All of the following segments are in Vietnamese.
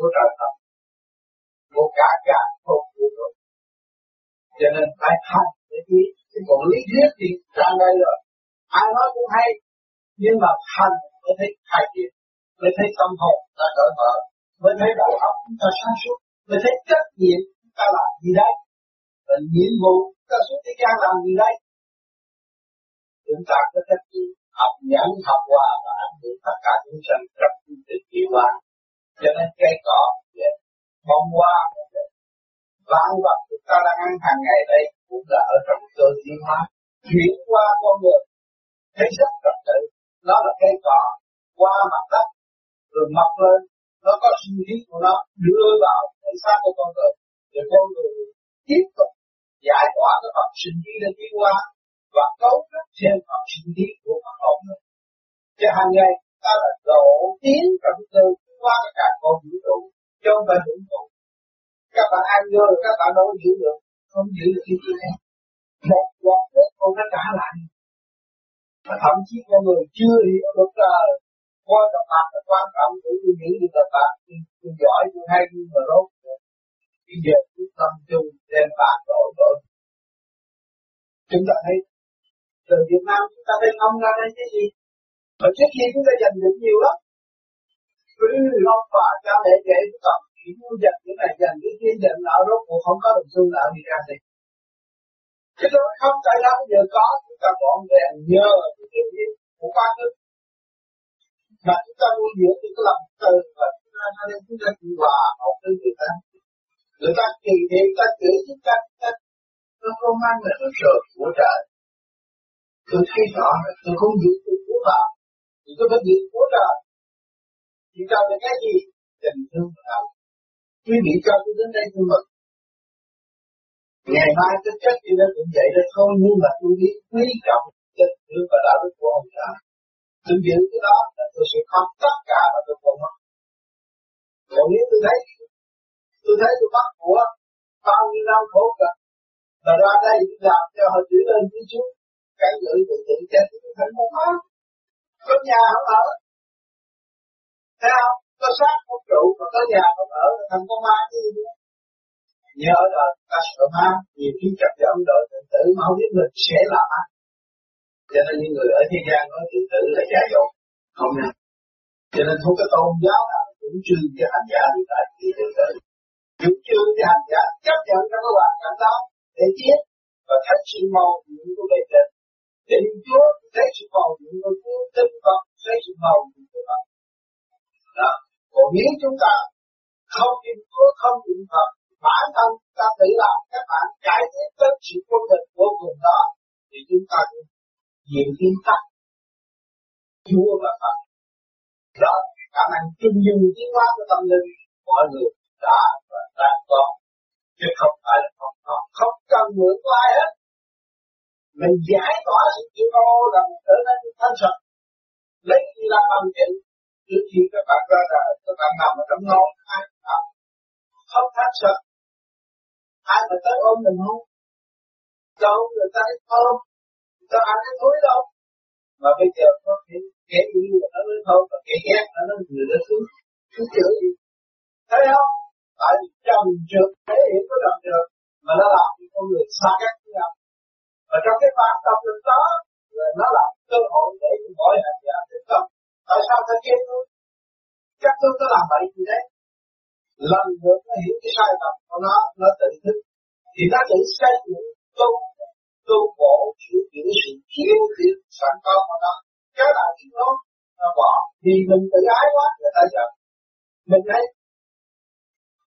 của trời Phật. Của cả cả không vũ trụ cho nên phải hành để biết. Chứ còn lý thuyết thì tràn đầy rồi. Ai nói cũng hay. Nhưng mà hành mới thấy khai triển, mới thấy tâm hồn ta cởi mở, mới thấy đạo học chúng ta sáng suốt, mới thấy trách nhiệm chúng ta làm gì đây? Và nhiệm vụ ta xuống thế gian làm gì đây? Chúng ta có trách nhiệm học nhẫn, học hòa, và ảnh hưởng tất cả những sanh trong tình yêu hòa cho nên cây cỏ bông hoa vạn vật chúng ta đang ăn hàng ngày đây cũng là ở trong cơ tiến hóa chuyển qua con người thấy rất trật tự nó là cây cỏ qua mặt đất, rồi mọc lên nó có sinh nghĩ của nó đưa vào thể xác của con người, để con người tiếp tục giải tỏa cái phần sinh khí lên tiến hóa và cấu trúc thêm phần sinh khí của phần hồn nữa. Cho hàng ngày ta là độ tiến trong từ qua cái cả con vũ trụ cho không vũ trụ. Các bạn ăn vô rồi các bạn đâu có giữ được, không giữ được cái gì hết. Một giọt nước còn nó trả lại. Và thậm chí con người chưa hiểu được là coi tập bạc là quan trọng của tôi nghĩ được tập bạc tôi giỏi tôi hay nhưng mà rốt bây giờ cứ tâm chung đem bạc đổi đổi chúng ta thấy từ Việt Nam chúng ta thấy ông ra đây cái gì mà trước kia chúng ta giành được nhiều lắm. Cứ lo và cha mẹ kể chúng ta, chỉ muốn giành cái này, giành cái kia, giành nợ rốt cuộc không có đồng xu nợ gì ra gì. Chứ nó không tại đó bây giờ có chúng ta còn về nhờ cái kinh nghiệm của quá khứ. Mà chúng ta nuôi dưỡng những cái lòng từ và chúng ta nên chúng ta chịu hòa học với người ta. Người ta kỳ thị ta chửi chúng ta ta nó không mang được sự của trời. Tôi thấy rõ là tôi không giữ tôi của bạn thì tôi phải giữ của trời thì cần là cái gì tình thương của đạo quý vị cho tôi đến đây tôi mừng ngày mai tôi chết thì nó cũng vậy đó thôi nhưng mà tôi biết quý trọng tình thương và đạo đức của ông trời tôi giữ cái đó là tôi sẽ khóc tất cả và tôi không mất còn nếu tôi thấy tôi thấy tôi mất của bao nhiêu năm khổ cực và ra đây làm cho họ chữ lên phía trước cái lưỡi của tự chết tôi thấy không mất có nhà không ở? Thấy không? Có sát có trụ, mà có nhà không ở thành con ma chứ gì nhớ là ta sợ ma, nhiều khi chấp nhận đội tự tử mà không biết mình sẽ là ma. Cho nên những người ở thế gian nói tự tử là giả dối không nha. Cho nên không có tôn giáo nào, cũng trương cho hành giả đi tại kỳ tự tử. Chủ trương cho hành giả chấp nhận trong cái hoàn cảnh đó để chết và thách sự màu những của bề trên. Tin Chúa, thấy sự bầu nhiệm của Chúa, tin Phật, thấy sự bầu nhiệm của Phật. Đó. Còn nếu chúng ta không tin Chúa, không tin Phật, bản thân ta tự làm, các bạn cải thiện tất sự quân bình vô cùng đó, thì chúng ta cũng diện kiến tắc Chúa và Phật. Đó, khả năng trung dung tiến hóa của tâm linh, mọi người đã và đang có. Chứ không phải là không có không cần mượn của ai hết mình giải tỏa sự chịu ô là mình trở nên thanh sạch lấy gì làm bằng chứng trước khi các bạn ra đời, các bạn nằm ở trong ngon ai không không thanh sạch ai mà tới ôm mình không? Đâu người ta ôm. Người ta ăn cái túi đâu? Mà bây giờ có thể kẻ yêu là nó lên thôi và kẻ ghét là nó người nó xuống cứ chửi. Gì thấy không? Tại vì trầm trượt thể hiện có trầm trượt mà nó làm cho con người xa cách với nhau và trong cái pháp tâm được đó, là nó là cơ hội để mỗi hành giả thức tâm tại sao phải chết tôi chắc tôi có làm vậy gì đấy? Lần nữa nó hiểu cái sai lầm của nó nó tự thức. Thì nó tự xây dựng tu tu bổ chịu chịu sự thiếu khuyết sẵn có của nó. Cái lại thì nó nó bỏ. Vì mình tự ái quá, người ta giận. Mình thấy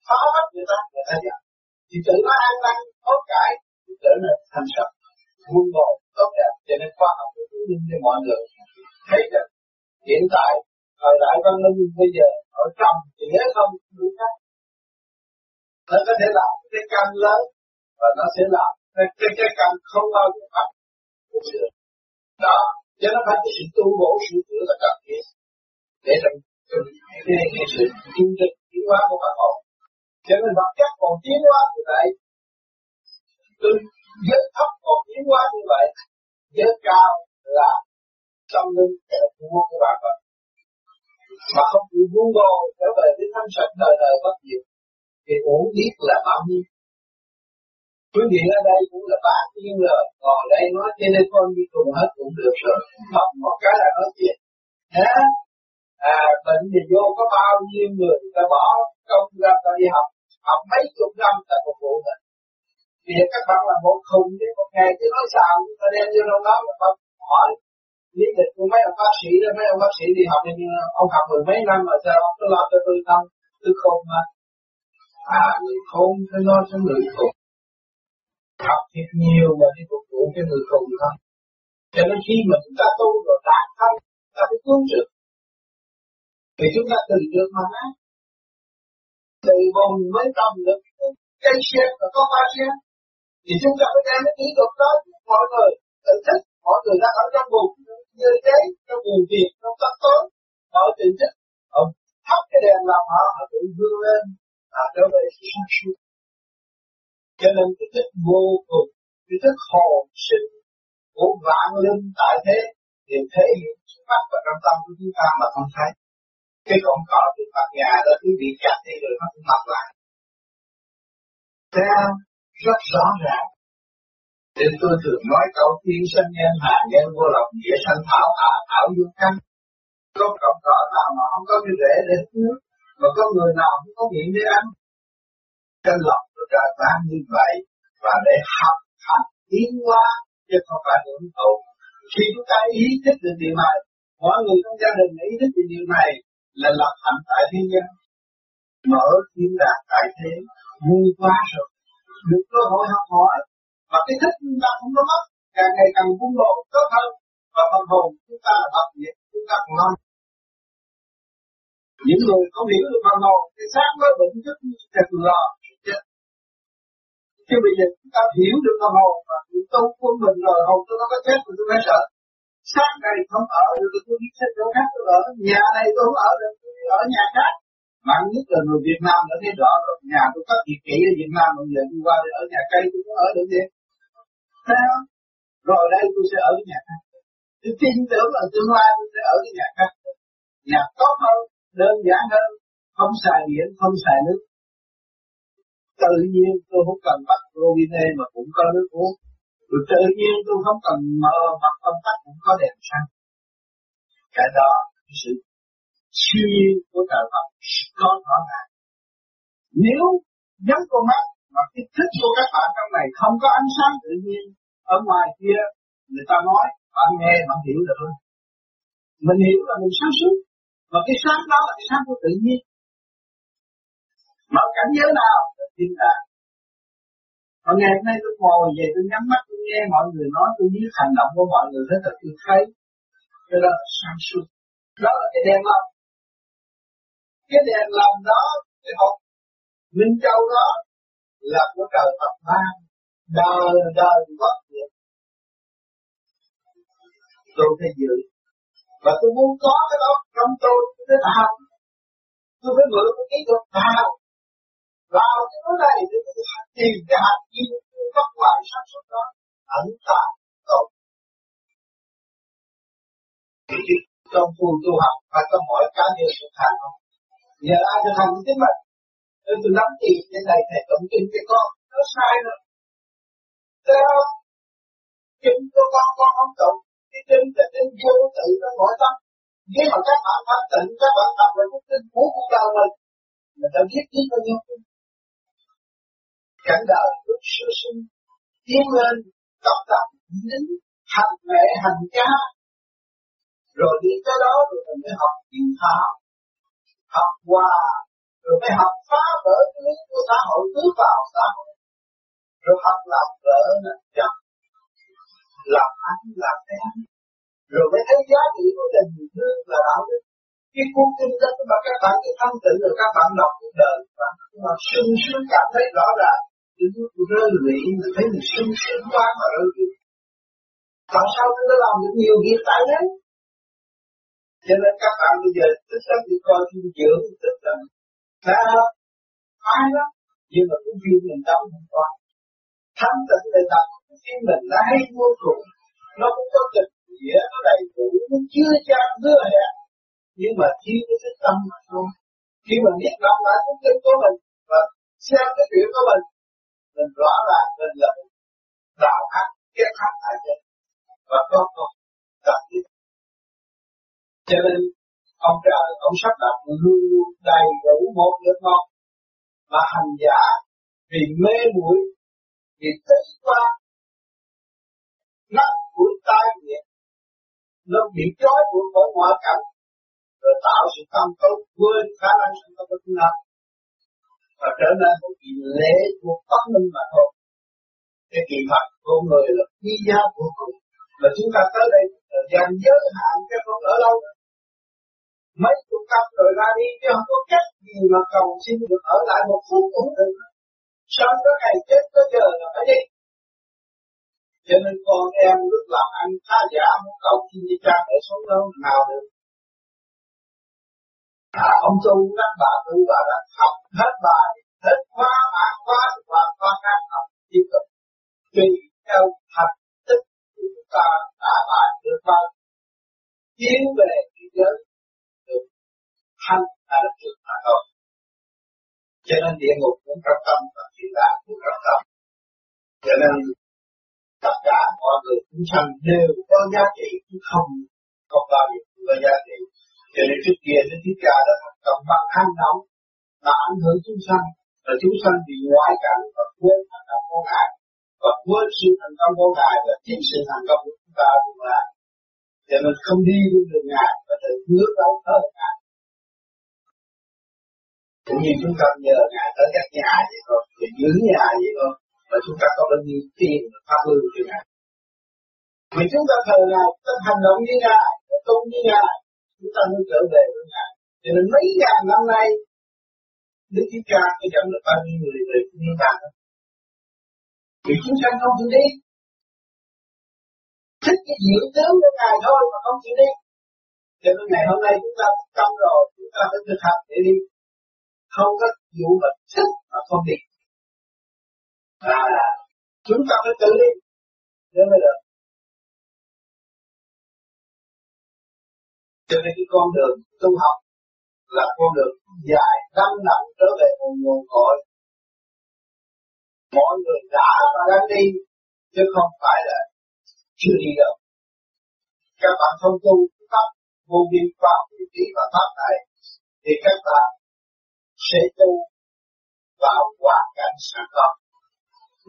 phá hết người ta người ta giận. Thì tự nó an năng tốt cải thì trở nên thành sạch muôn ngồi tốt đẹp cho nên khoa học cũng chứng cho mọi người thấy rằng hiện tại thời đại văn minh bây giờ ở trong thì nếu không đủ cách nó có thể làm cái căn lớn và nó sẽ làm cái cái, cái căn không bao giờ bắt được đó cho nó phải cái sự tu bổ sửa chữa là cần thiết để rằng cái, cái sự chương trình tiến hóa của các hồn cho nên vật chất còn tiến hóa như vậy giới thấp còn tiến hóa như vậy giới cao là tâm linh để mua của bạn vậy mà không chịu buông bồ trở về với thanh sạch đời đời bất diệt, thì uổng biết là bao nhiêu. Quý vị ở đây cũng là bạn nhiên rồi ngồi đây nói telephone đi cùng hết cũng được rồi. Học một cái là nói chuyện. Hả? à bệnh thì vô có bao nhiêu người ta bỏ công ra ta đi học. Học mấy chục năm ta phục vụ mình thì các bạn là một khùng chứ một ngày chứ nói sao ta đem vô đâu đó mà bạn hỏi. Lý lịch của mấy ông bác sĩ đó, mấy ông bác sĩ đi học nhưng ông học mười mấy năm mà sao ông cứ lo cho tôi không? Tôi khùng mà. À người khùng phải lo cho người khùng học thiệt nhiều mà đi phục vụ cho người khùng không cho nên khi mà chúng ta tu rồi đạt thân ta phải cứu được thì chúng ta từ được mà nói từ vùng mới tâm được cây sen và có ba sen thì chúng ta phải đem cái kỹ thuật đó mọi người tự thích mọi người đang ở trong vùng như thế trong vùng việt trong tâm tối họ tự thích họ thắp cái đèn làm họ họ tự vươn lên à, trở về sáng suốt. Cho nên cái thức vô cùng cái thức hồn sinh của vạn linh tại thế thì thể hiện trước mắt và trong tâm của chúng ta mà không thấy. Cái con cỏ cái mặt nhà đó quý vị chặt đi rồi nó cũng mặc lại. Thấy không rất rõ ràng. Thì tôi thường nói câu thiên sinh nhân hà nhân vô lòng nghĩa sanh thảo hạ thảo vô căn. Có cộng cỏ nào mà không có cái rễ để nước mà có người nào không có miệng để ăn? Cái lòng của trời ban như vậy và để học hành tiến hóa chứ không phải hưởng thụ. Khi chúng ta ý thức được điều này mọi người trong gia đình ý thức được điều này là lập hạnh tại thế gian, mở thiên đàng tại thế vui quá rồi được cơ hội học hỏi. Và cái thích chúng ta không có mất. Càng ngày càng vun bồi tốt hơn. Và phần hồn chúng ta là bất diệt chúng ta còn non. Những người không hiểu được phần hồn thì sáng mới bệnh rất chật lò. Chết chứ bây giờ chúng ta hiểu được phần hồn và chúng tu của mình rồi hồn tôi nó có chết thì tôi phải sợ. Sáng này không ở được, tôi đi xe chỗ khác tôi ở nhà này, tôi không ở được, tôi ở nhà khác mà nhất là người Việt Nam đã thấy rõ rồi. Nhà tôi có việc kỹ ở Việt Nam bây giờ tôi qua ở nhà cây tôi cũng ở được gì thấy không rồi đây tôi sẽ ở cái nhà khác. Tôi tin tưởng là tương lai tôi sẽ ở cái nhà khác. Nhà tốt hơn, đơn giản hơn, không xài điện, không xài nước. Tự nhiên tôi không cần bắt robinet mà cũng có nước uống. Rồi tự nhiên tôi không cần mở mặt công tắc cũng có đèn xanh. cái đó sự siêu nhiên của trời Phật có rõ ràng. Nếu nhắm con mắt mà cái thức của các bạn trong này không có ánh sáng tự nhiên ở ngoài kia, người ta nói bạn nghe bạn hiểu được không? Mình hiểu là mình sáng suốt và cái sáng đó là cái sáng của tự nhiên. Mà cảnh giới nào là thiên đàng và ngày hôm nay tôi ngồi về tôi nhắm mắt, tôi nghe mọi người nói, tôi biết hành động của mọi người hết là tôi thấy cái đó là sáng suốt. Đó là cái đèn lắm cái đèn lồng đó, cái hộp minh châu đó là của trời Phật ban đời đời bất diệt tôi phải giữ. Và tôi muốn có cái đó trong tôi tôi phải làm. Tôi phải mượn cái kỹ thuật vào vào cái đó này để tôi tìm cái hạt gì bất hoại sản xuất đó. Ẩn tại tôi trong tu tu học phải có mọi cá nhân thực hành không? Giờ ai thực hành chính mình nên tôi nắm tiền cái này thầy tụng kinh cho con, nó sai rồi. Thấy không? Kinh của con con không tụng Cái kinh là kinh vô tự trong nội tâm Nếu mà các bạn thanh tịnh Các bạn tập lại cái kinh của cuộc đời mình Mình đã biết biết bao nhiêu. Kinh Cảnh đạo lúc sơ sinh, Tiến lên, Tập tập, nín, Hành mẹ, hành cha. Rồi đi tới đó Rồi mình mới học kiến thảo Học hòa, Rồi mới học phá vỡ cái lý của xã hội Bước vào xã hội. Rồi học làm vợ làm chồng, làm anh làm em rồi mới thấy giá trị của tình thương là đạo đức. Cái cuốn kinh đó mà các bạn cái thân tự rồi các bạn đọc cuộc đời bạn mà sung sướng cảm thấy rõ ràng. Những lúc rơi lụy, mình thấy mình sung sướng quá mà rơi lụy. Tại sao tôi đã làm được nhiều việc tại đấy cho nên các bạn bây giờ tức là đi coi dinh dưỡng tức khá lắm, khoái đó nhưng mà cũng phim mình tâm không quan thanh tịnh để tập khi mình nó hay vô cùng. Nó cũng có tình nghĩa, nó đầy đủ, nó chưa chan hứa hẹn. Nhưng mà khi cái thức tâm mà thôi. Khi mình biết đọc lại thông tin của mình và xem cái chuyện của mình mình rõ ràng, mình là đạo khác kết hợp lại đây và có con, tập tiếp cho nên ông trời, ông sắp đặt luôn luôn đầy đủ một nước ngon mà hành giả vì mê muội, vì tích quá nắp của tai nghiệt nó bị trói buộc bởi ngoại cảnh, rồi tạo sự tâm tốt quên khả năng sanh tâm của chúng và trở nên một kỳ lễ của tâm linh mà thôi. Cái kỳ mặt của người là quý giá của cùng là chúng ta tới đây thời gian giới hạn chứ không ở lâu nữa mấy chục năm rồi ra đi chứ không có cách gì mà cầu xin được ở lại một phút cũng được. Sống có ngày chết tới giờ là phải đi. Cho nên con em lúc làm ăn khá giả muốn cầu xin với cha mẹ sống lâu nào được. À, ông tu các bà tu bà đã học hết bài hết khóa bản khóa và khóa khác học tiếp tục. Tùy theo thành tích của chúng ta đã lại được bao tiến về thế giới thanh đã được được mà thôi. Cho nên địa ngục cũng trong tâm và thiên đàng cũng trong tâm cho nên tất cả mọi người chúng sanh đều có giá trị chứ không không bao giờ có giá trị. Cho nên trước kia đến thiết Ca đã thành công bằng hành động là ảnh hưởng chúng sanh, và chúng sanh bị ngoại cảnh và quên thành công của ngài. Và quên sự thành công của ngài và chính sự thành công của chúng ta cũng là. Cho nên không đi với đường ngài, và tự ngước đau hơn ngài cũng như chúng ta nhờ ngài tới các nhà vậy thôi thì giữ nhà vậy thôi và chúng ta có bao nhiêu tiền phát lương cho ngài vì chúng ta thờ ngài ta hành động như ngài tu như ngài chúng ta mới trở về với ngài cho nên mấy ngàn năm nay Đức Chúa Cha có dẫn được bao nhiêu người về chúng ta vì chúng ta không chịu đi thích cái diễn tướng của ngài thôi mà không chịu đi cho nên ngày hôm nay chúng ta tâm rồi chúng ta phải thực hành để đi không có vụ mà thích mà không đi à, chúng ta phải tự đi. Nếu mới được cho nên cái con đường tu học là con đường dài năm năm trở về nguồn nguồn cội. Mọi người đã và đang đi chứ không phải là chưa đi đâu. Các bạn không tu pháp vô biên pháp vị trí và pháp này thì các bạn sẽ tu vào hoàn cảnh sẵn có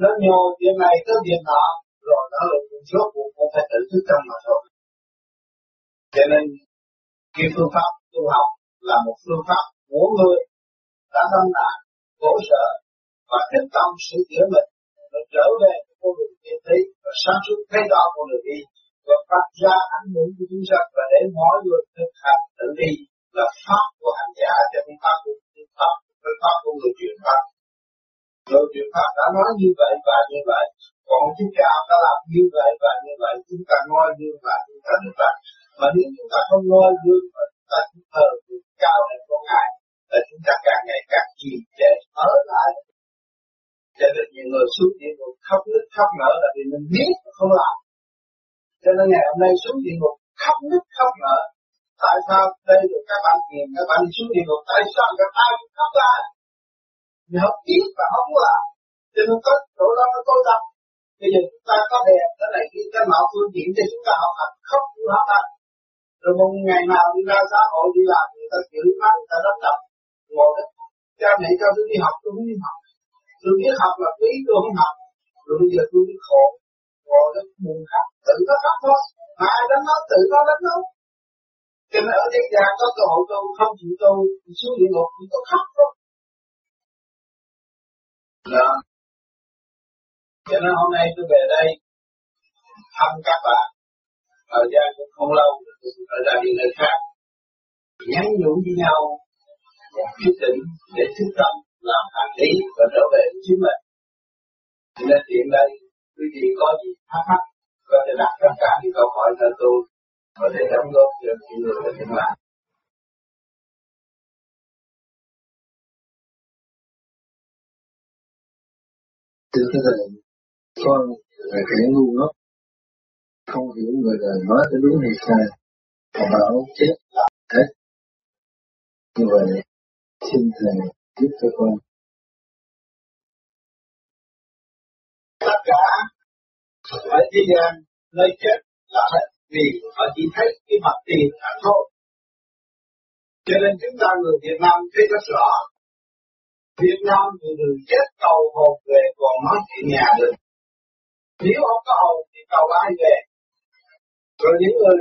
nó nhô chuyện này tới chuyện nọ rồi nó là cũng rốt cuộc cũng phải tự thức trong mà thôi. Cho nên, cái phương pháp tu học là một phương pháp của người đã tâm nạn khổ sở và thích tâm sự chữa mình. Nó trở về con đường thiên lý và sáng suốt thấy rõ con đường đi và phát ra ảnh hưởng của chúng sanh và để mọi người thực hành tự đi là pháp của hành giả cho chúng ta cũng pháp với pháp của người truyền pháp người truyền pháp đã nói như vậy và như vậy. Còn chúng ta đã làm như vậy và như vậy, chúng ta nói như vậy chúng ta như vậy mà nếu chúng ta không nói như mà chúng ta cũng thờ cao lên của ngài là chúng ta càng ngày càng trì trệ, ở lại. Cho nên nhiều người xuống địa ngục khóc nức khóc nở là vì mình biết không làm. Cho nên ngày hôm nay xuống địa ngục khóc nức khóc nở tại sao đây được các bạn tiền các bạn xuống địa ngục? Tại sao các bạn cũng khóc vì họ biết và không làm cho nên có chỗ đó nó tối tâm bây giờ chúng ta có đèn cái này kia cái mạo phương tiện cho chúng ta học hành khóc cũng học hành rồi một ngày nào đi ra xã hội đi làm, người ta chửi mắng người ta đánh đập. Ngồi đó, cha mẹ cho tôi đi học, tôi không đi học. Tôi biết học là quý, tôi không học. Rồi bây giờ tôi đi khổ. Ngồi đó, buồn khóc, tự nó khóc thôi. Ai đánh nó, tự nó đánh nó cho nên ở thế gian có cơ hội tu, không chịu tu, thì xuống địa ngục thì có khóc thôi đó dạ. cho nên hôm nay tôi về đây thăm các bạn. Thời gian cũng không lâu, ở ra đi nơi khác. Nhắn nhủ với nhau quyết định để thức tâm, làm hành lý và trở về với chính mình. Cho nên hiện đây quý vị có gì thắc mắc, có thể đặt tất cả những câu hỏi cho tôi có thể đóng góp cho những người ở trên mạng. Thưa các thầy, con là kẻ ngu ngốc, không hiểu người đời nói cái đúng hay sai, mà bảo chết là hết. Như vậy xin thầy giúp cho con. Tất cả ở thế gian nơi chết là hết vì họ chỉ thấy cái mặt tiền là thôi. Cho nên chúng ta người Việt Nam thấy rất rõ. Việt Nam người người chết cầu hồn về còn nói chuyện nhà được nếu không có hồn thì cầu ai về? Rồi những người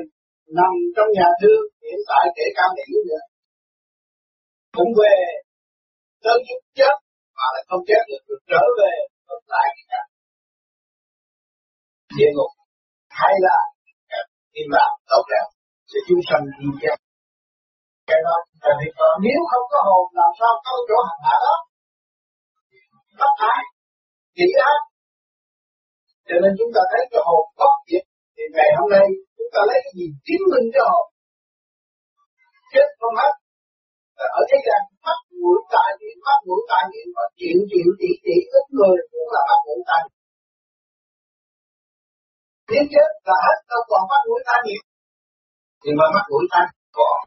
nằm trong nhà thương hiện tại kể cả Mỹ nữa cũng về tới lúc chết mà lại không chết được, được trở về tồn tại cái cả địa ngục hay là niềm làm tốt đẹp, sẽ chúng sanh đi chết cái đó là việc đó nếu không có hồn, làm sao có chỗ hành hạ đó? Bất thái chỉ ác cho nên chúng ta thấy cái hồn bất diệt thì ngày hôm nay chúng ta lấy cái gì chứng minh cho hồn? Chết không hết. Ở thế gian bắt mũi tại niệm bắt mũi tại niệm và chịu chịu tỷ tỷ ít người cũng là mắt mũi tai nếu chết là hết đâu còn mắt mũi tai miệng thì mà mắt mũi tai còn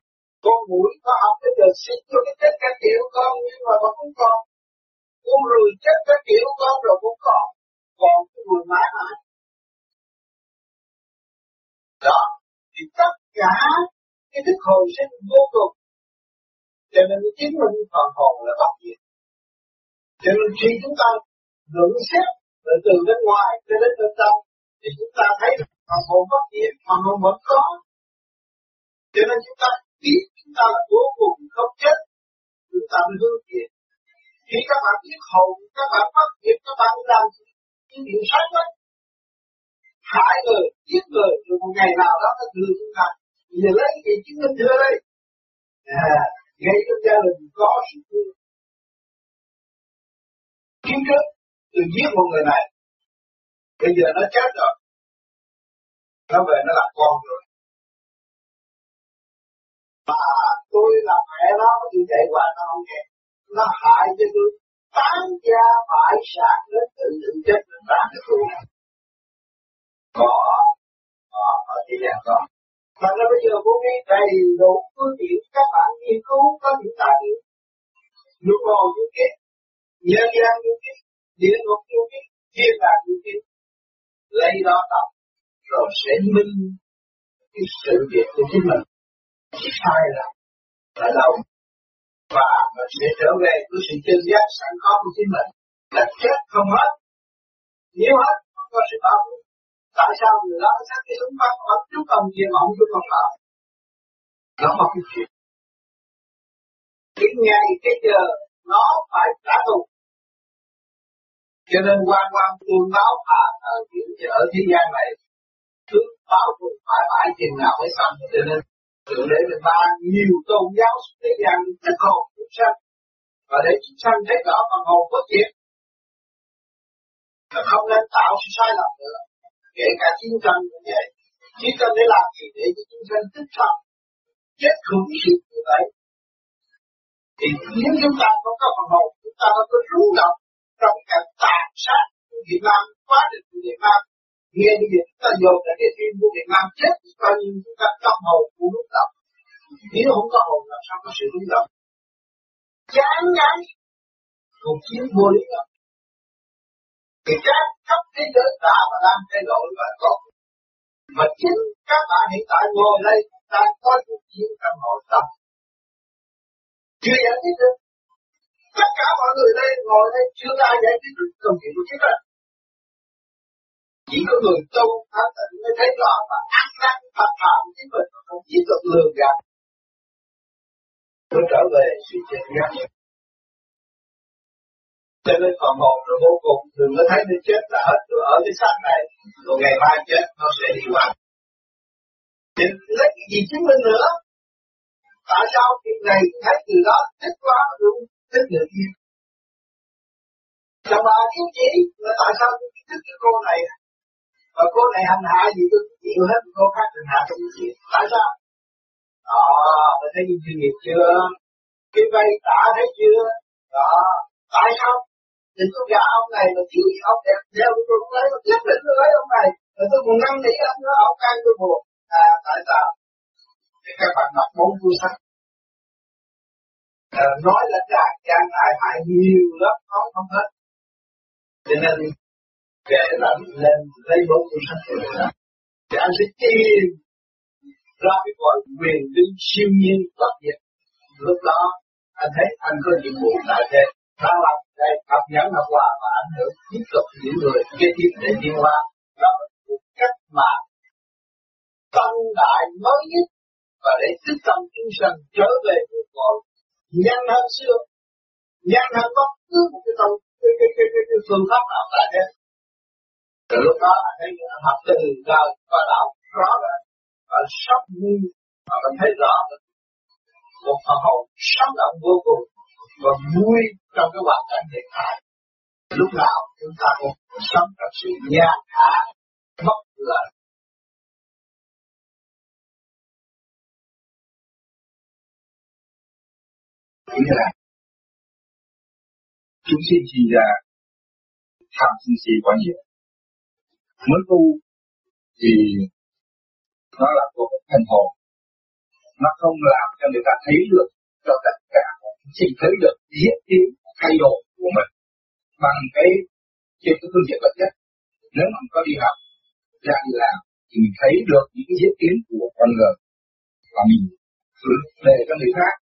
con mũi, có học cái đời sinh cho cái chết các kiểu con nhưng mà vẫn cũng còn con rùi chết các kiểu con rồi cũng còn còn cái mùi mãi mãi đó, thì tất cả cái thức hồi sinh vô cùng. Cho nên chính mình phần hồn là bất diệt cho nên khi chúng ta luận xét từ từ bên ngoài cho đến bên trong thì chúng ta thấy phần hồn bất diệt phần hồn vẫn có. Cho nên chúng ta biết chúng ta là vô cùng không chết chúng ta mới hướng thiện. Khi các bạn biết hồn các bạn bất diệt các bạn làm những điều sai đó hại người giết người rồi một ngày nào đó nó thừa chúng ta giờ lấy gì chứng minh thưa đây. À, ngay trong gia đình có sự thương. Kiếp trước tôi giết một người này bây giờ nó chết rồi. Nó về nó làm con rồi. Mà tôi là mẹ nó, tôi dạy hoài nó không nghe. Nó hại cho tôi. Tán gia bại sản đến tự tự chết mình bán cái tôi có. Có ở thế gian có. Mà nó bây giờ muốn đi đầy đủ phương tiện các bạn nghiên cứu, có những tài liệu lúc hồ như thế nhân gian như thế địa ngục như thế thiên đàng như thế lấy đó tập rồi sẽ minh cái sự việc của chính mình. Sai là là đâu và mình sẽ trở về với sự chân giác sẵn có của chính mình. Là chết không hết. Nếu hết, không có sự báo tại sao người đó sát cái súng bắt bắn chúng ông kia mà không chút ông nọ nó một cái chuyện. Cái ngày, cái giờ, nó phải trả thù cho nên quan quan tuôn báo à ở ở thế gian này. Trước báo thù phải phải chừng nào mới xong. Cho nên Thượng Đế mình ban nhiều tôn giáo thế gian thích hồn chúng sanh. Và để chúng sanh thấy rõ phần hồn bất diệt không nên tạo sự sai lầm nữa. Kể cả chiến tranh cũng vậy. Chiến tranh để làm gì? Để cho chiến tranh tích thật chết khủng khiếp như vậy. Thì nếu chúng ta không có phần hồn, chúng ta không có rung động trong cảnh tàn sát của Việt Nam, quá trình của Việt Nam. Nghe như vậy, chúng ta dồn cả cái phim của Việt Nam chết bao nhiêu chúng ta trong hồn của lúc động nếu không có hồn làm sao có sự rung động? Chán ngán. Cuộc chiến vô lý đó thì các khắp thế giới đã và đang thay đổi và có. Mà chính các bạn hiện tại ngồi đây đang có cuộc chiến trong nội tâm. Chưa giải thích được tất cả mọi người đây ngồi đây, chưa ai giải quyết được công việc của chính mình. Chỉ có người tu thanh tịnh mới thấy rõ và ăn năn thật thà chính mình không chỉ được lường gạt. Mới trở về sự chân giác cho nên còn một rồi vô cùng, đừng có thấy nó chết là hết rồi. Ở cái xác này, rồi ngày mai chết, nó sẽ đi qua. Thì lấy cái gì chứng minh nữa? Tại sao việc này thấy từ đó thích quá đúng? Thích người kia chồng bà kiếm chỉ là tại sao tôi thích cái cô này và cô này hành hạ gì tôi chịu hết cô khác hành hạ tôi chịu tại sao đó mình thấy những chuyên nghiệp chưa cái vay trả thấy chưa đó tại sao thì tôi gả ông này mà thiếu ông đẹp đeo tôi cũng lấy, tôi nhất định tôi lấy ông này. Rồi tôi còn ngăn nỉ ông nữa, ông can tôi buồn. À, tại sao? thì các bạn mặc bốn vui sắc. Ờ, nói là càng càng ai hại nhiều lắm nói không hết. Cho nên kể lẫn lên, lấy bốn cuốn sách của mình thì anh sẽ tìm ra cái gọi quyền linh siêu nhiên bất diệt lúc đó, anh thấy anh có nhiệm vụ đại thế Ta làm đây tập nhẫn học hòa và ảnh hưởng tiếp tục những người kế tiếp để đi qua. Đó là một cách mà tăng đại mới nhất và để thức tâm chúng sanh trở về nguồn cội nhanh hơn xưa nhanh hơn bất cứ một cái tông cái, cái, cái, cái, cái phương pháp nào cả thế. Từ lúc đó anh thấy học từ đời và đạo rõ ràng và sắp như và mình thấy rõ một phần hồn sống động vô cùng và vui trong cái hoàn cảnh hiện tại. Lúc nào chúng ta cũng sống trong sự nhàn hạ bất lợi nghĩa là chúng sinh sinh ra tham sân si quá nhiều. Mới tu thì nó là một thành hồn. Nó không làm cho người ta thấy được cho tất cả chúng sinh thấy được diễn tiến thay đổi của mình bằng cái trên cái phương diện vật chất. Nếu mà có đi học, ra đi làm thì mình thấy được những cái diễn tiến của con người và mình về cho người khác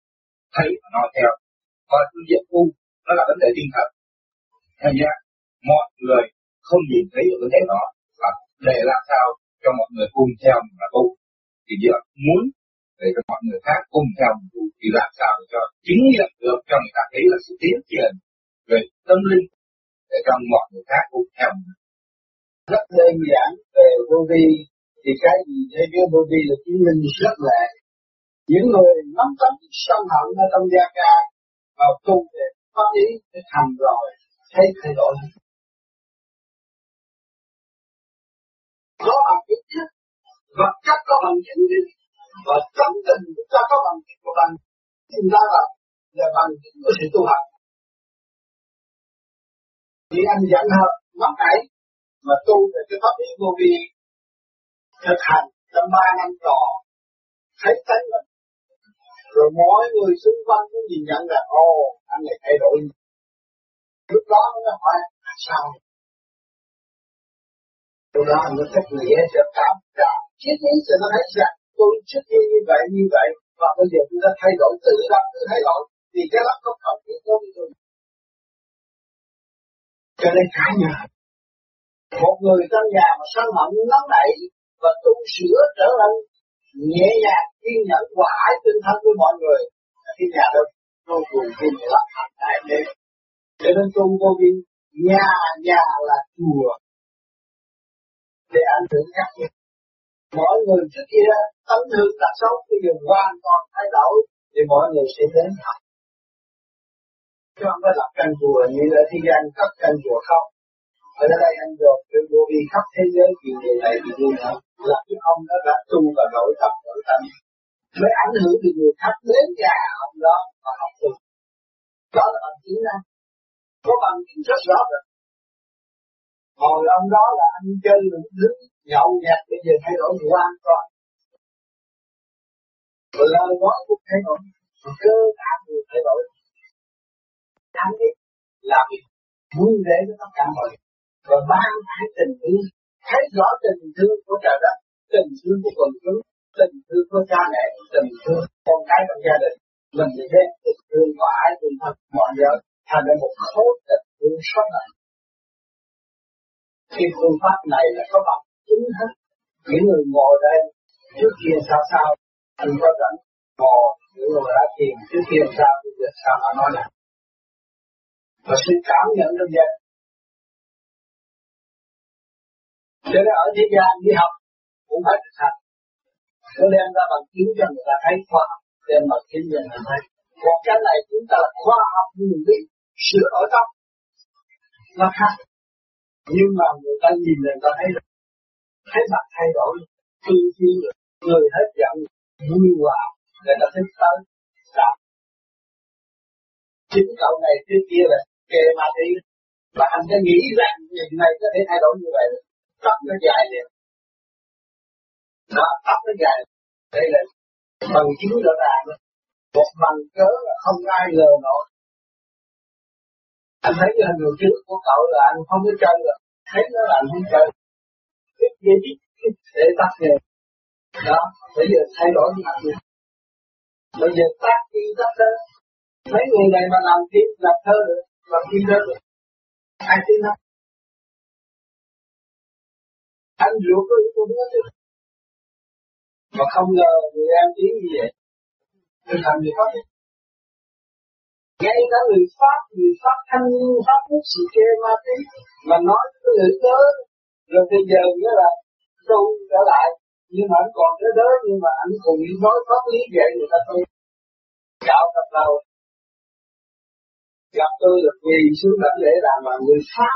thấy và nói theo và phương diện tu nó là vấn đề tinh thần. Thành ra, mọi người không nhìn thấy được vấn đề đó, và để làm sao cho mọi người cùng theo mình là tu. Thì giờ muốn để cho mọi người khác cùng theo tu, thì làm sao để cho chứng nghiệm được cho người ta thấy là sự tiến triển về tâm linh, để cho mọi người khác cùng theo mình. Rất đơn giản về vô vi. Thì cái gì thế? Giới vô vi là chứng minh rất là những người nắm tấm sân hận ở trong gia ca vào tu để phát ý, để thành rồi, thấy thay đổi. Có bằng kiến nhất vật chất có bằng chứng minh và tâm tình chúng ta có bằng chứng của bằng chúng ta là là bằng chứng của sự tu học vì anh giận hơn mất nãy mà tu về cái pháp lý vô vi, thực hành trong ba năm trò thấy tánh mình rồi mọi người xung quanh cũng nhìn nhận là ô anh này thay đổi. Lúc đó nó hỏi sao? Lúc đó nó mới thích nghĩa sẽ cảm cảm. Triết lý cho nó thấy rằng, tôi trước kia như vậy như vậy, và bây giờ chúng ta thay đổi tự động tự thay đổi. Thì cái đó không cần thiết đối với tôi. Cho nên cả nhà, một người trong nhà mà sân hận nóng nảy và tu sửa trở nên nhẹ nhàng kiên nhẫn và ái tinh thần với mọi người. Cái nhà đó vô cùng tin là thành đại đế cho nên tu vô vi nhà nhà là chùa. Để ảnh hưởng các việc mọi người trước kia tấm thương tật xấu bây giờ hoàn toàn thay đổi. Thì mọi người sẽ đến học. Chứ không phải lập căn chùa như ở thế gian cấp căn chùa không? Ở đây anh được được vô vi khắp thế giới vì điều này vì điều nào là cái ông đó đã tu và đổi tập, đổi tâm. Mới ảnh hưởng được người khác đến nhà ông đó và học tu đó là bằng chứng đó. Có bằng chứng rất rõ rồi hồi ông đó là anh chơi được đứng nhậu nhạt bây giờ thay đổi hoàn toàn lời nói cũng thay đổi cơ bản cũng thay đổi. Đáng biết là việc vui vẻ cho tất cả mọi người và ban cái tình thương. Thấy rõ tình thương của trời đất, tình thương của quần chúng tình thương của cha mẹ, tình thương con cái trong gia đình. Mình sẽ thấy tình thương của ai tình thật, mọi giờ thành ra một khối tình thương sống lại. Cái phương pháp này là có bằng chứng hết, những người ngồi đây, trước kia sao sao anh có rảnh, ngồi, những người đã thiền trước kia sao, bây giờ sao mà nói là và sự cảm nhận được vậy cho nên ở thế gian đi học cũng phải thực hành. Nó đem ra bằng chứng cho người ta thấy khoa học đem bằng chứng cho người ta thấy. Còn cái này chúng ta là khoa học như mình biết sửa ở trong nó khác. Nhưng mà người ta nhìn người ta thấy thấy mặt thay đổi, tư duy, người hết giận, vui hòa, người ta thích tới làm chính cậu này trước kia là kề mà đi và anh đã nghĩ rằng người này có thể thay đổi như vậy tóc nó dài liền. Nó tóc nó dài đây là bằng chứng rõ ràng. Một bằng cớ là không ai lừa nổi. Anh thấy là người trước của cậu là anh không có chơi rồi. Thấy nó là anh không chơi. Cái gì để tắt nghề đó, bây giờ thay đổi mặt này. Bây giờ tắt đi, tắt đó. Mấy người này mà làm tiếp làm thơ được làm phim thơ được ai tin không anh ruột tôi tôi biết được. Mà không ngờ người em tiếng như vậy. Tôi làm gì pháp ngay cả người pháp người pháp thanh niên pháp quốc sự kê ma tí, mà nói cái người cớ. Rồi bây giờ nghĩa là tu trở lại. Nhưng mà anh còn cái đó, nhưng mà anh cùng nói pháp lý vậy, người ta tôi đạo tập đầu gặp tôi là quỳ xuống đảnh lễ làm mà người pháp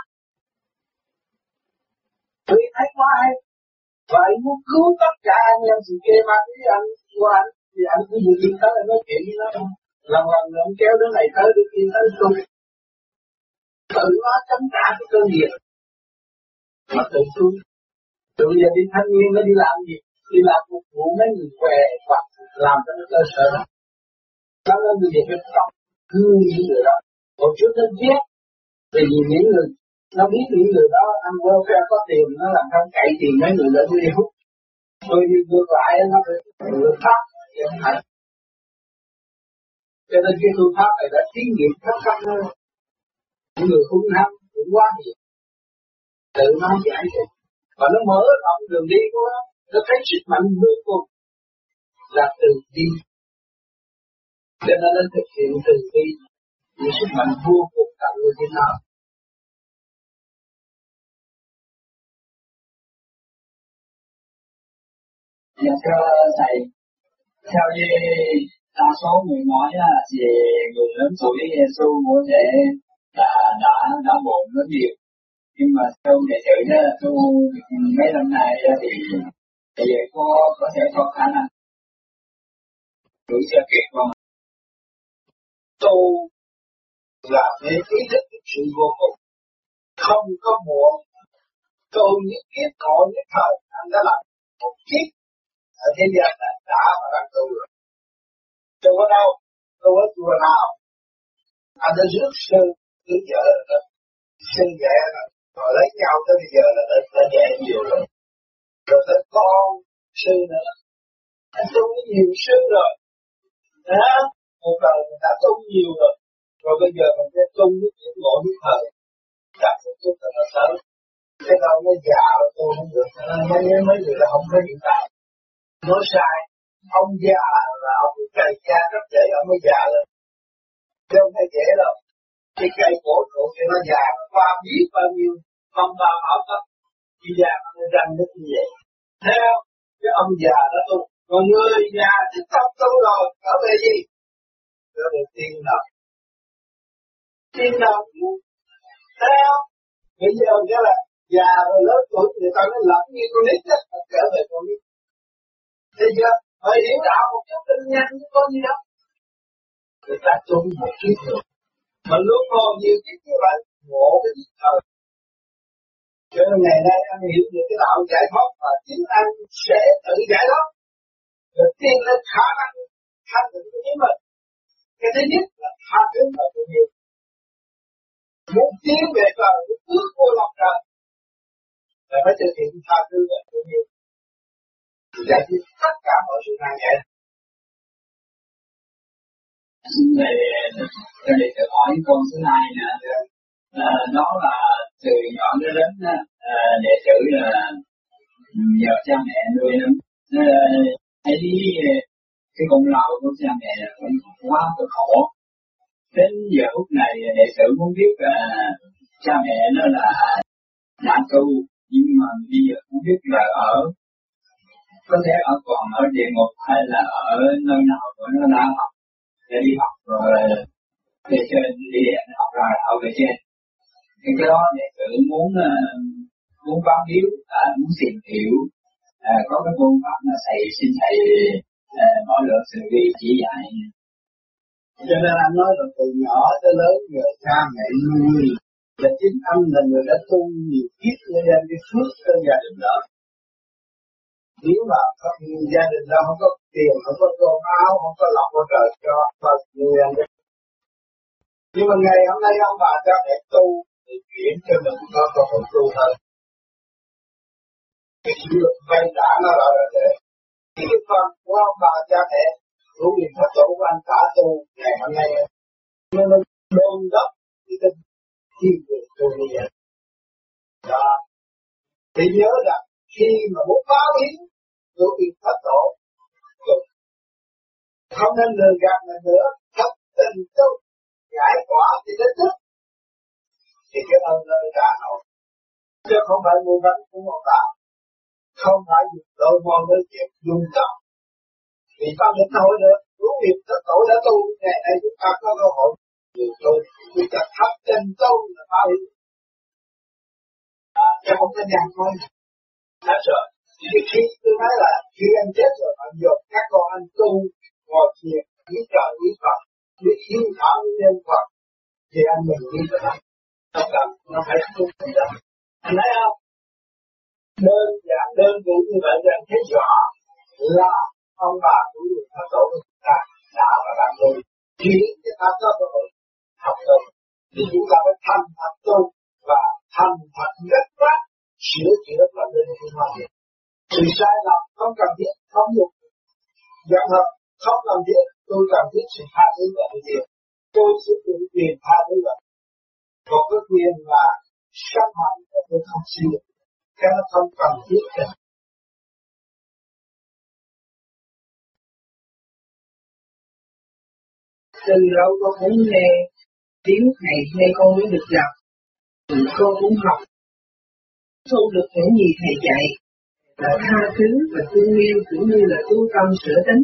vì thấy có ai và anh muốn cứu tất cả anh em sự kê ma tí anh, của anh, thì anh cứ dự định tới anh nói chuyện với nó lần lần lần kéo đứa này tới, đứa kia tới tôi tự nó chống trả cái cơ nghiệp mà tự xuống. Tự giờ đi thanh niên nó đi làm gì? Đi làm phục vụ mấy người què hoặc làm cho nó cơ sở. Đó nó nên người gì phải tập. Thương những người đó. Hồi trước nó viết vì những người nó biết những người đó, ăn welfare có tiền, nó làm sao cậy tiền mấy người đó đi. Hút tôi đi ngược lại, nó phải người pháp cho nên cái phương pháp này đã thí nghiệm khắp khắp nơi những người hung hăng cũng quá nhiều tự nó giải được. Và nó mở rộng đường đi của nó. Nó thấy sức mạnh vô cùng là từ bi. Cho nên nó thực hiện từ bi. Những sức mạnh vô cùng tận người Việt nó Dạ thưa thầy, theo như đa số người nói á, thì người lớn tuổi Giêsu có thể là đã đã buồn rất nhiều. Nhưng mà theo đệ tử đó tu mấy năm nay thì bây giờ có có thể có khả năng đủ chưa kịp không tu là để ý thức cái sự vô cùng. Không có muộn. Tu những kiếp cọ những thời anh đã làm một kiếp ở thế gian này đã và đang tu rồi. Tu ở đâu tu ở chùa nào anh đã rước sư rước vợ rồi sư dạy rồi rồi lấy nhau tới bây giờ là đã, đã dạy nhiều rồi. Rồi tới con sư nữa. Anh tu với nhiều sư rồi. Đó một đời mình đã tu nhiều rồi. Rồi bây giờ mình sẽ tu với những ngộ nhất thời đặt một chút là sớm cái đâu nó già rồi tôi không được. Mấy mấy người là không có hiện tại nói sai. Ông già là ông cày cha rất dễ, ông mới già lên. Chứ không phải dễ đâu. Cái cây cổ thụ thì nó già. Qua biết bao nhiêu, không bao bảo cấp thì già nó răng nó như vậy. Theo cái ông già đó tu. Còn người già thì tập tu rồi. Trở về gì? Trở về tiên nào tiên nào theo bây giờ cái là già rồi lớn tuổi người ta nó lẫn như con nít á. Trở về con nít thấy chưa phải hiểu đạo một chút tinh nhanh chứ có gì đâu. Người ta tu một chút rồi mà luôn còn nhiều kiếp như vậy, ngộ cái gì thời cho nên ngày nay anh hiểu được cái đạo giải thoát và chính anh sẽ tự giải thoát. Rồi tiên lên khả năng thanh tịnh của chính mình. Cái thứ nhất là tha thứ và thương yêu muốn tiến về trời, muốn bước vô lòng trời, là phải thực hiện tha thứ và thương yêu giải quyết tất cả mọi sự nan giải. Xin thầy cho đệ hỏi con thứ hai nè à, đó là từ nhỏ đến lớn à, đệ tử là nhờ cha mẹ nuôi lắm. À, thấy cái công lao của cha mẹ cũng quá cực khổ. Đến giờ phút này đệ tử muốn biết là cha mẹ nó là đã tu nhưng mà bây giờ cũng biết là ở có thể ở còn ở địa ngục hay là ở nơi nào của nó đã học để đi học rồi về trên đi điện học rồi học về trên. Thì cái đó đệ tử muốn ờ, muốn báo hiếu à, muốn tìm hiểu à, có cái phương pháp là thầy xin thầy à, mỗi lượng sự vi chỉ dạy. Cho nên anh nói là từ nhỏ tới lớn giờ cha mẹ nuôi là chính anh là người đã tu nhiều kiếp để đem cái phước cho gia đình đó nếu mà có gia đình đó không có tiền, không có cơm áo, không có lọc có trời cho và người ăn nhưng mà ngày hôm nay ông bà cho mẹ tu thì chuyển cho mình có cơ hội tu hơn. Thì được vay trả nó là để cái phần của ông bà cha mẹ đủ niệm Phật tổ của anh cả tu ngày hôm nay. Nên nó đôn đốc cái tinh thiên về tu như vậy đó. Thì nhớ rằng khi mà muốn báo hiến đủ niệm Phật tổ. Không nên lừa gạt mình nữa thật tình tu giải quả thì đến thức. Thì cái ơn nó trả nổi chứ không phải mua bánh của ông ta không phải dùng đôi mòn với chuyện dùng tâm vì ta lĩnh hội được đúng được รู้ việc tất tổ đã tu. Ngày nay chúng ta có cơ hội nhiều tu. Vì ta thắp chân tu là phải nhiêu à, cho không có nhàn thôi. Dạ, hết rồi thì khi tôi nói là khi anh chết rồi anh dục các con anh tu ngồi thiền biết trời biết Phật biết hiếu thảo nhân Phật, thì anh mình đi tới đó. Tâm tâm nó phải tu tới đó. Anh thấy không? Đơn giản, đơn cử như vậy rằng thấy rõ là ông bà của người ta tổ của chúng ta đã và đang tu khiến cho ta có cơ hội học tu thì chúng ta phải thành thật tu và thành thật rất quát sửa chữa và lên thiên hoa sự sai lầm không cần thiết, không dục giận hờn không cần thiết, tôi cần thiết sự tha thứ và điều gì tôi sẽ tự quyền tha thứ và còn cái quyền là sát hại và tôi không sử dụng. Cái nó không cần thiết cả. Từ lâu con muốn nghe tiếng thầy nghe con mới được gặp. Con cũng học thu được những gì thầy dạy. Là tha thứ và thương yêu cũng như là tu tâm sửa tính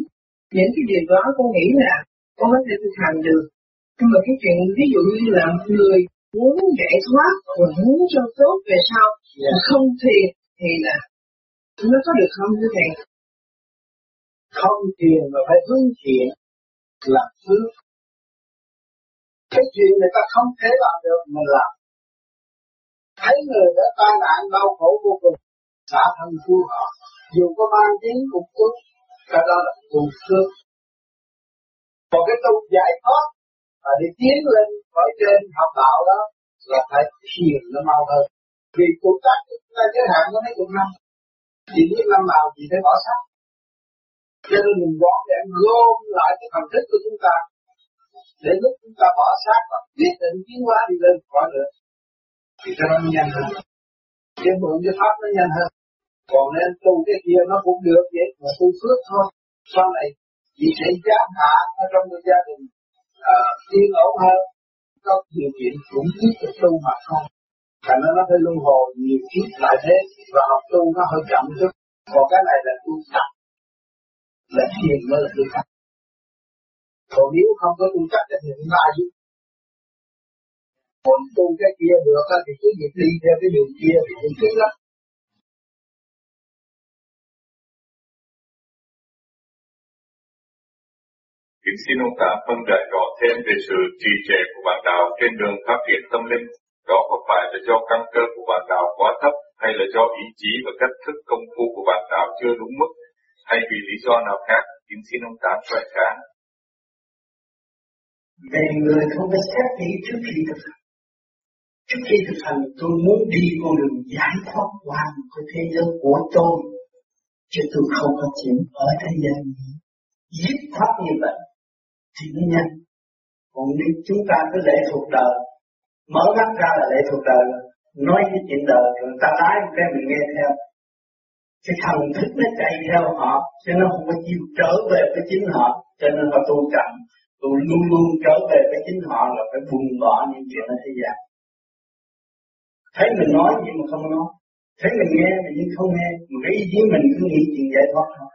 những cái điều đó con nghĩ là con có thể thực hành được. Nhưng mà cái chuyện ví dụ như là người muốn giải thoát và muốn cho tốt về sau yeah. Dạ. không thiền thì là nó có được không thưa thầy? Không thiền mà phải hướng thiện là phước. Cái chuyện người ta không thể làm được mình làm thấy người đã tai nạn đau khổ vô cùng xả thân cứu họ. Dù có mang tiếng cũng tướng, cái đó là cùng phước còn cái tu giải thoát và đi tiến lên khỏi trên học đạo đó là phải thiền nó mau hơn. Vì cuộc tác chúng ta giới hạn nó mấy chục năm. Chỉ biết năm nào chỉ phải bỏ sách cho nên mình bỏ để gom lại cái phần thức của chúng ta. Để lúc chúng ta bỏ sát và quyết định tiến hóa đi lên khỏi nữa thì cho nó nhanh hơn. Cái mượn cái pháp nó nhanh hơn. Còn nên tu cái kia nó cũng được vậy mà tu phước thôi. Sau này chỉ sẽ giám hạ ở trong một gia đình uh, yên ổn hơn. Có điều kiện cũng tiếp tục tu mà không. Thành nó nó phải luân hồi nhiều kiếp lại thế và học tu nó hơi chậm chút. Còn cái này là tu tập. Là thiền mới là tu tập. Còn nếu không có tu tập thì chúng ta muốn tu cái kia được thì cứ việc đi theo cái đường kia thì cũng phí lắm Kính xin ông Tám phân giải rõ thêm về sự trì trệ của bạn đạo trên đường phát triển tâm linh. Đó có phải là do căn cơ của bạn đạo quá thấp, hay là do ý chí và cách thức công phu của bạn đạo chưa đúng mức, hay vì lý do nào khác? Kính xin ông Tám giải sáng. Về người không phải xét nghĩ trước khi thực hành. Trước khi thực hành tôi muốn đi con đường giải thoát hoàn của thế giới của tôi. Chứ tôi không có chuyện ở thế gian này. Dứt khoát như vậy thì nó nhanh còn nếu chúng ta cứ lệ thuộc đời, mở mắt ra là lệ thuộc đời, nói cái chuyện đời, rồi ta nói cái mình nghe theo cái thần thức nó chạy theo họ cho nó không có chịu trở về với chính họ, cho nên họ tu chậm tôi luôn luôn trở về với chính họ là phải buông bỏ những chuyện ở thế gian thấy mình nói nhưng mà không nói. Thấy mình nghe nhưng không nghe. Mà cái ý chí mình cứ nghĩ chuyện giải thoát thôi.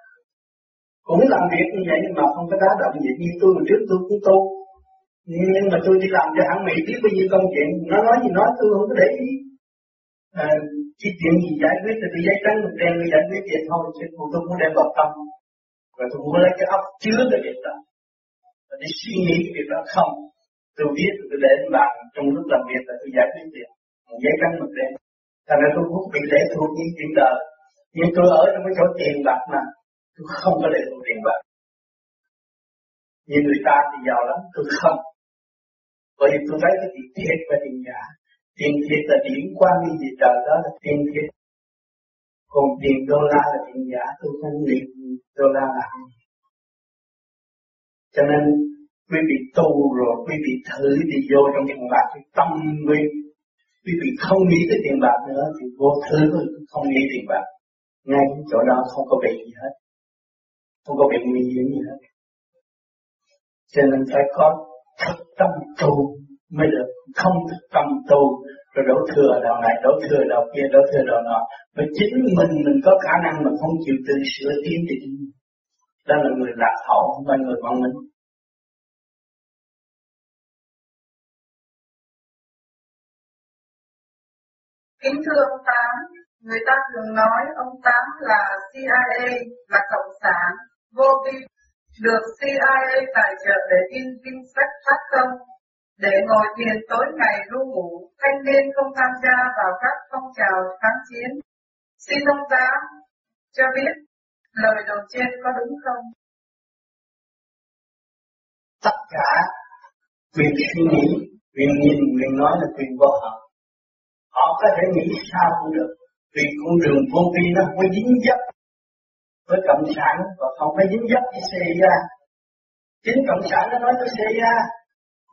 Cũng làm việc như vậy nhưng mà không có đá động gì. Như tôi trước tôi cũng tu nhưng mà tôi đi làm cho hãng mỹ biết bao nhiêu công chuyện. Nó nói gì nói tôi không có để ý. À, cái chuyện gì giải quyết thì tôi giấy trắng một đen tôi giải quyết vậy thôi. Chứ tôi không đem vào tâm. Và tôi muốn lấy cái óc chứa cái việc đó. Và đi suy nghĩ cái việc đó không tôi biết tôi để bạn trong lúc làm việc là tôi giải quyết việc giấy trắng một đen thành ra tôi cũng bị lệ thuộc những chuyện đời. Nhưng tôi ở trong cái chỗ tiền bạc mà, tôi không có lệ thuộc tiền bạc. Như người ta thì giàu lắm, tôi không. Bởi vì tôi thấy cái tiền thiệt và tiền giả tiền thiệt là điểm quan đi gì trời đó là tiền thiệt. Còn tiền đô la là tiền giả, tôi không niệm đô la là cho nên quý vị tu rồi, quý vị thử đi vô trong tiền bạc cái tâm quý quý vị không nghĩ tới tiền bạc nữa thì vô thứ không nghĩ tiền bạc. Ngay chỗ đó không có bệnh gì hết. Không có bệnh nguy hiểm gì hết. Cho nên phải có thực tâm tu mới được. Không thực tâm tu, rồi đổ thừa đầu này, đổ thừa đầu kia, đổ thừa đầu nọ. Mà chính mình mình có khả năng mà không chịu tự sửa tiến thì đó là người lạc hậu, không phải người văn minh. Kính thưa ông Tám, người ta thường nói ông Tám là CIA, là Cộng sản, vô vi, được CIA tài trợ để in kinh sách phát công, để ngồi thiền tối ngày ru ngủ, thanh niên không tham gia vào các phong trào kháng chiến. Xin ông Tám cho biết lời đầu trên có đúng không? Tất cả quyền suy nghĩ, quyền nhìn, quyền nói là quyền của họ. Họ có thể nghĩ sao cũng được, vì con đường vô vi nó không có dính dấp với cộng sản và không có dính dấp với CIA. Chính cộng sản nó nói tôi CIA,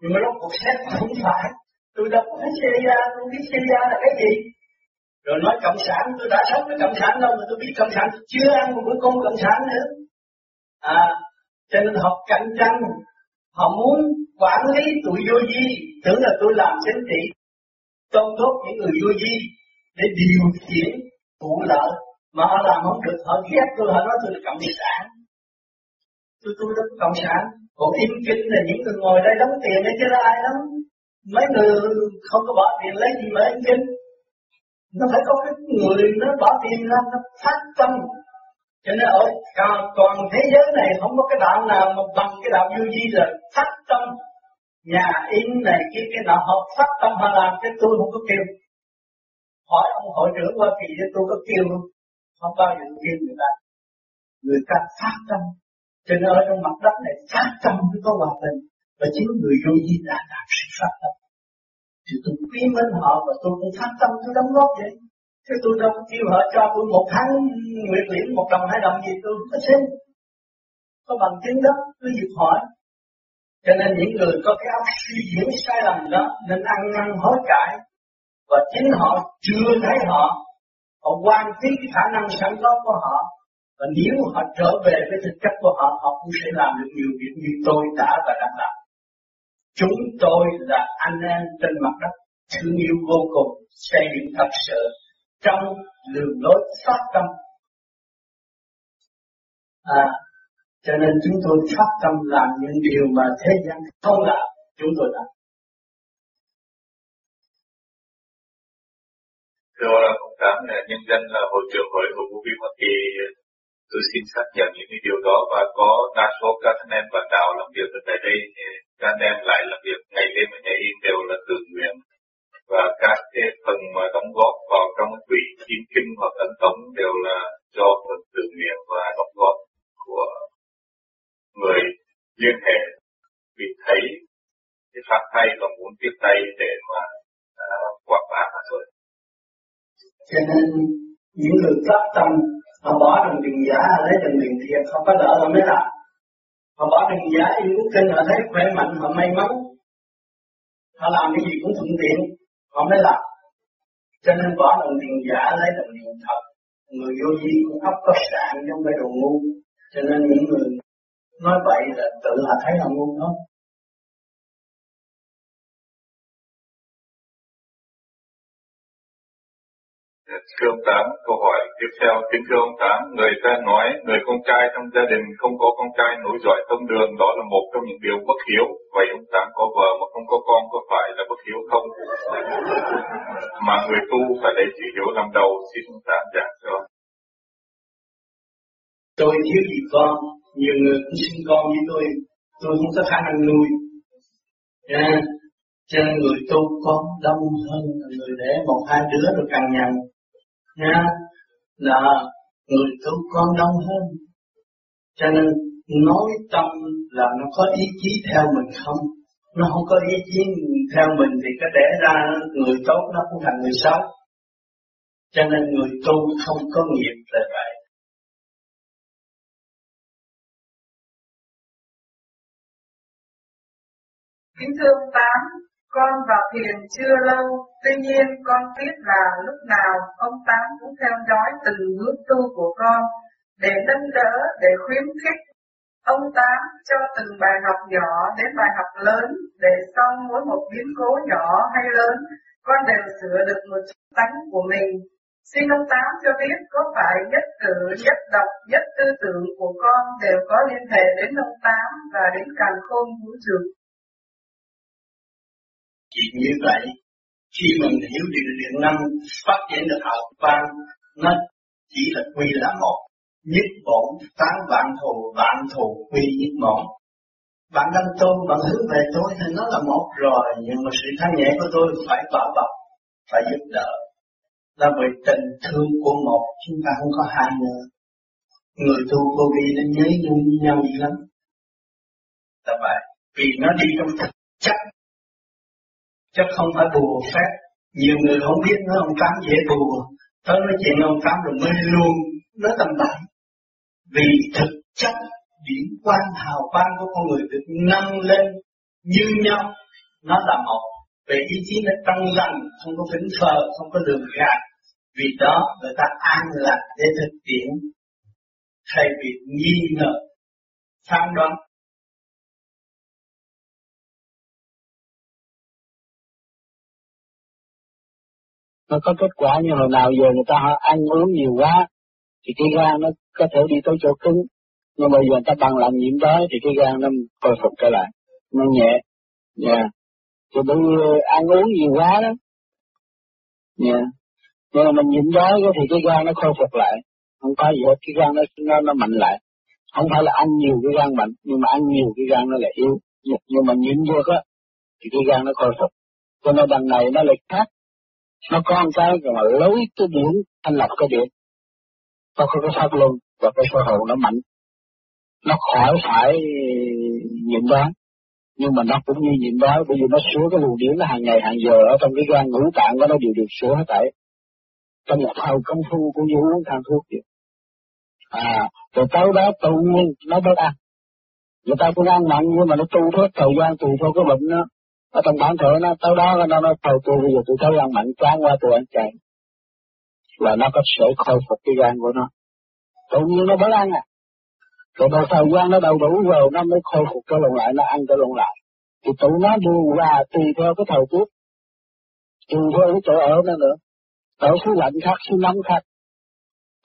nhưng mà lúc cuộc xét không phải. Tôi đâu có xe, CIA, tôi biết CIA là cái gì. Rồi nói cộng sản, tôi đã sống với cộng sản đâu mà tôi biết cộng sản, tôi chưa ăn một bữa cơm cộng sản nữa. À, cho nên học cạnh tranh, họ muốn quản lý tụi vô di, tưởng là tôi làm chính trị, tôn tốt những người vô di để điều khiển vụ lợi mà họ làm không được. Họ ghét tôi, họ nói tôi là cộng sản. Tôi tôi là cộng sản. Còn im kinh là những người ngồi đây đóng tiền đấy chứ là ai lắm mấy người không có bỏ tiền lấy gì mà im kinh. Nó phải có cái người nó bỏ tiền ra, nó phát tâm. Cho nên ở toàn thế giới này không có cái đạo nào mà bằng cái đạo vô vi là phát tâm nhà in này kia cái nào họ phát tâm họ làm, cái tôi không có kêu. Hỏi ông hội trưởng qua Kỳ cho tôi có kêu không? Không bao giờ kêu người ta. Người ta phát tâm. Cho nên ở trong mặt đất này, phát tâm mới có hòa bình. Và chính người vô vi đã làm sự phát tâm. Thì tôi quý mến họ và tôi cũng phát tâm, tôi đóng góp vậy. Chứ tôi đâu có kêu họ cho tôi một tháng nguyện liễm một đồng, hai đồng gì, tôi không có xin. Có bằng chứng đó cứ việc hỏi cho nên những người có cái óc suy diễn sai lầm đó nên ăn năn hối cải. Và chính họ chưa thấy họ họ quan phí cái khả năng sẵn có của họ. Và nếu họ trở về với thực chất của họ họ cũng sẽ làm được nhiều việc như tôi đã và đang làm. Chúng tôi là anh em trên mặt đất thương yêu vô cùng xây dựng thật sự trong đường lối phát tâm. À, cho nên chúng tôi phát tâm làm những điều mà thế gian không làm. Chúng tôi làm. Thưa cũng cảm là nhân dân là hội trưởng hội của Vũ Vi Hoa Kỳ, tôi xin xác nhận những cái điều đó và có đa số các anh em bạn đạo làm việc ở tại đây. Các anh em lại làm việc ngày đêm và ngày in đều là tự nguyện. Và các cái phần mà đóng góp vào trong quỹ kim kinh hoặc ấn tổng đều là do phần tự nguyện và đóng góp của người liên hệ vì thấy cái phát tay và muốn tiếp tay để mà uh, quảng bá mà thôi. Cho nên những người phát tâm họ bỏ đồng tiền giả lấy đồng tiền thiệt không có đỡ họ mới làm. Họ bỏ đồng giả yêu quốc kinh họ thấy khỏe mạnh họ may mắn. Họ làm cái gì cũng thuận tiện họ mới làm. Cho nên bỏ đồng tiền giả lấy đồng tiền thật. Người vô vi cũng ấp có sạn trong cái đồ ngu. Cho nên những người nói vậy là tự họ thấy họ ngu thôi Thưa ông Tám, câu hỏi tiếp theo, kính thưa ông Tám, người ta nói người con trai trong gia đình không có con trai nối dõi tông đường, đó là một trong những điều bất hiếu. Vậy ông Tám có vợ mà không có con có phải là bất hiếu không? mà người tu phải lấy chữ hiếu làm đầu, xin ông Tám giảng cho. Tôi thiếu gì con, nhiều người cũng sinh con với tôi, tôi không có khả năng nuôi. Nha, Cho nên người tu con đông hơn người để một hai đứa rồi càng nhận nha là người tu con đông hơn. Cho nên nói tâm là nó có ý chí theo mình không? Nó không có ý chí theo mình thì có để ra người tốt nó cũng thành người xấu. Cho nên người tu không có nghiệp là Kính thưa ông Tám, con vào thiền chưa lâu, tuy nhiên con biết là lúc nào ông Tám cũng theo dõi từng bước tu của con, để nâng đỡ, để khuyến khích. Ông Tám cho từng bài học nhỏ đến bài học lớn, để sau mỗi một biến cố nhỏ hay lớn, con đều sửa được một chút tánh của mình. Xin ông Tám cho biết có phải nhất cử, nhất độc, nhất tư tưởng của con đều có liên hệ đến ông Tám và đến càng khôn vũ trụ chỉ như vậy, khi mình hiểu điều điện năng phát triển được hào quang, nó chỉ là quy là một. Nhất bổn tán vạn thù vạn thù quy nhất bổn. Bạn đang tu bạn hướng về tôi thì nó là một rồi nhưng mà sự thanh nhẹ của tôi phải bảo bọc phải giúp đỡ. Là bởi tình thương của một chúng ta không có hai nữa. Người tu vô vi nó nhớ nhung nhau gì lắm. Là vậy. Vì nó đi trong thực chất chứ không phải bùa phép. Nhiều người không biết nó ông cám dễ bùa tới nói chuyện ông cám rồi mới luôn nó tầm bậy. Vì thực chất, điểm quan hào quang của con người được nâng lên như nhau, nó là một. Về ý chí nó trong lành, không có phỉnh phờ, không có đường gạt. Vì đó, người ta an lạc để thực tiễn. Thay vì nghi ngờ, phán đoán nó có kết quả như hồi nào giờ người ta ăn uống nhiều quá thì cái gan nó có thể đi tới chỗ cứng. Nhưng mà giờ người ta bằng làm nhiễm đói thì cái gan nó hồi phục trở lại. Nó nhẹ. Nha yeah. thì bởi ăn uống nhiều quá đó. Nha yeah. nhưng mà mình nhịn đói thì cái gan nó khôi phục lại. Không có gì hết. Cái gan nó nó, nó mạnh lại. Không phải là ăn nhiều cái gan mạnh nhưng mà ăn nhiều cái gan nó lại yếu. Nhưng mà nhịn vô á thì cái gan nó khôi phục. Cho nên đằng này nó lại khác nó có một cái mà lối cái điểm anh lập cái điểm nó có cái pháp luân và cái sơ hồn nó mạnh. Nó khỏi phải nhịn đoán. Nhưng mà nó cũng như nhịn đói bởi vì nó sửa cái luồng điển nó hàng ngày, hàng giờ ở trong cái gan ngũ tạng của nó đều được sửa hết tại trong một thời công phu cũng như uống thang thuốc vậy. À rồi tới đó tự nhiên nó bớt ăn. Người ta cũng ăn mặn, nhưng mà nó tu hết thời gian tu theo cái bệnh nó ở trong bản thể nó tới đó nó nói, thôi tôi bây giờ tôi thấy ăn mặn chán qua tôi ăn chạy là nó có sẽ khôi phục cái gan của nó. Tự nhiên nó mới ăn à. Rồi một thời gian nó đầu đủ rồi, nó mới khôi phục cái lòng lại, nó ăn cái lòng lại. Thì tụi nó đưa qua, tùy theo cái thời tiết. Tùy theo cái chỗ ở nó nữa. Ở xứ lạnh khác, xứ nóng khác.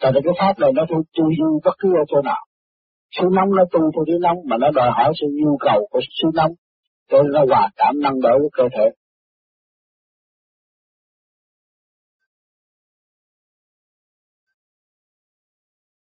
Tại vì cái pháp này nó tu tu du bất cứ ở chỗ nào. Xứ nóng nó tu theo cái nóng, mà nó đòi hỏi sự nhu cầu của xứ nóng cho nên nó hòa cảm năng đỡ của cơ thể.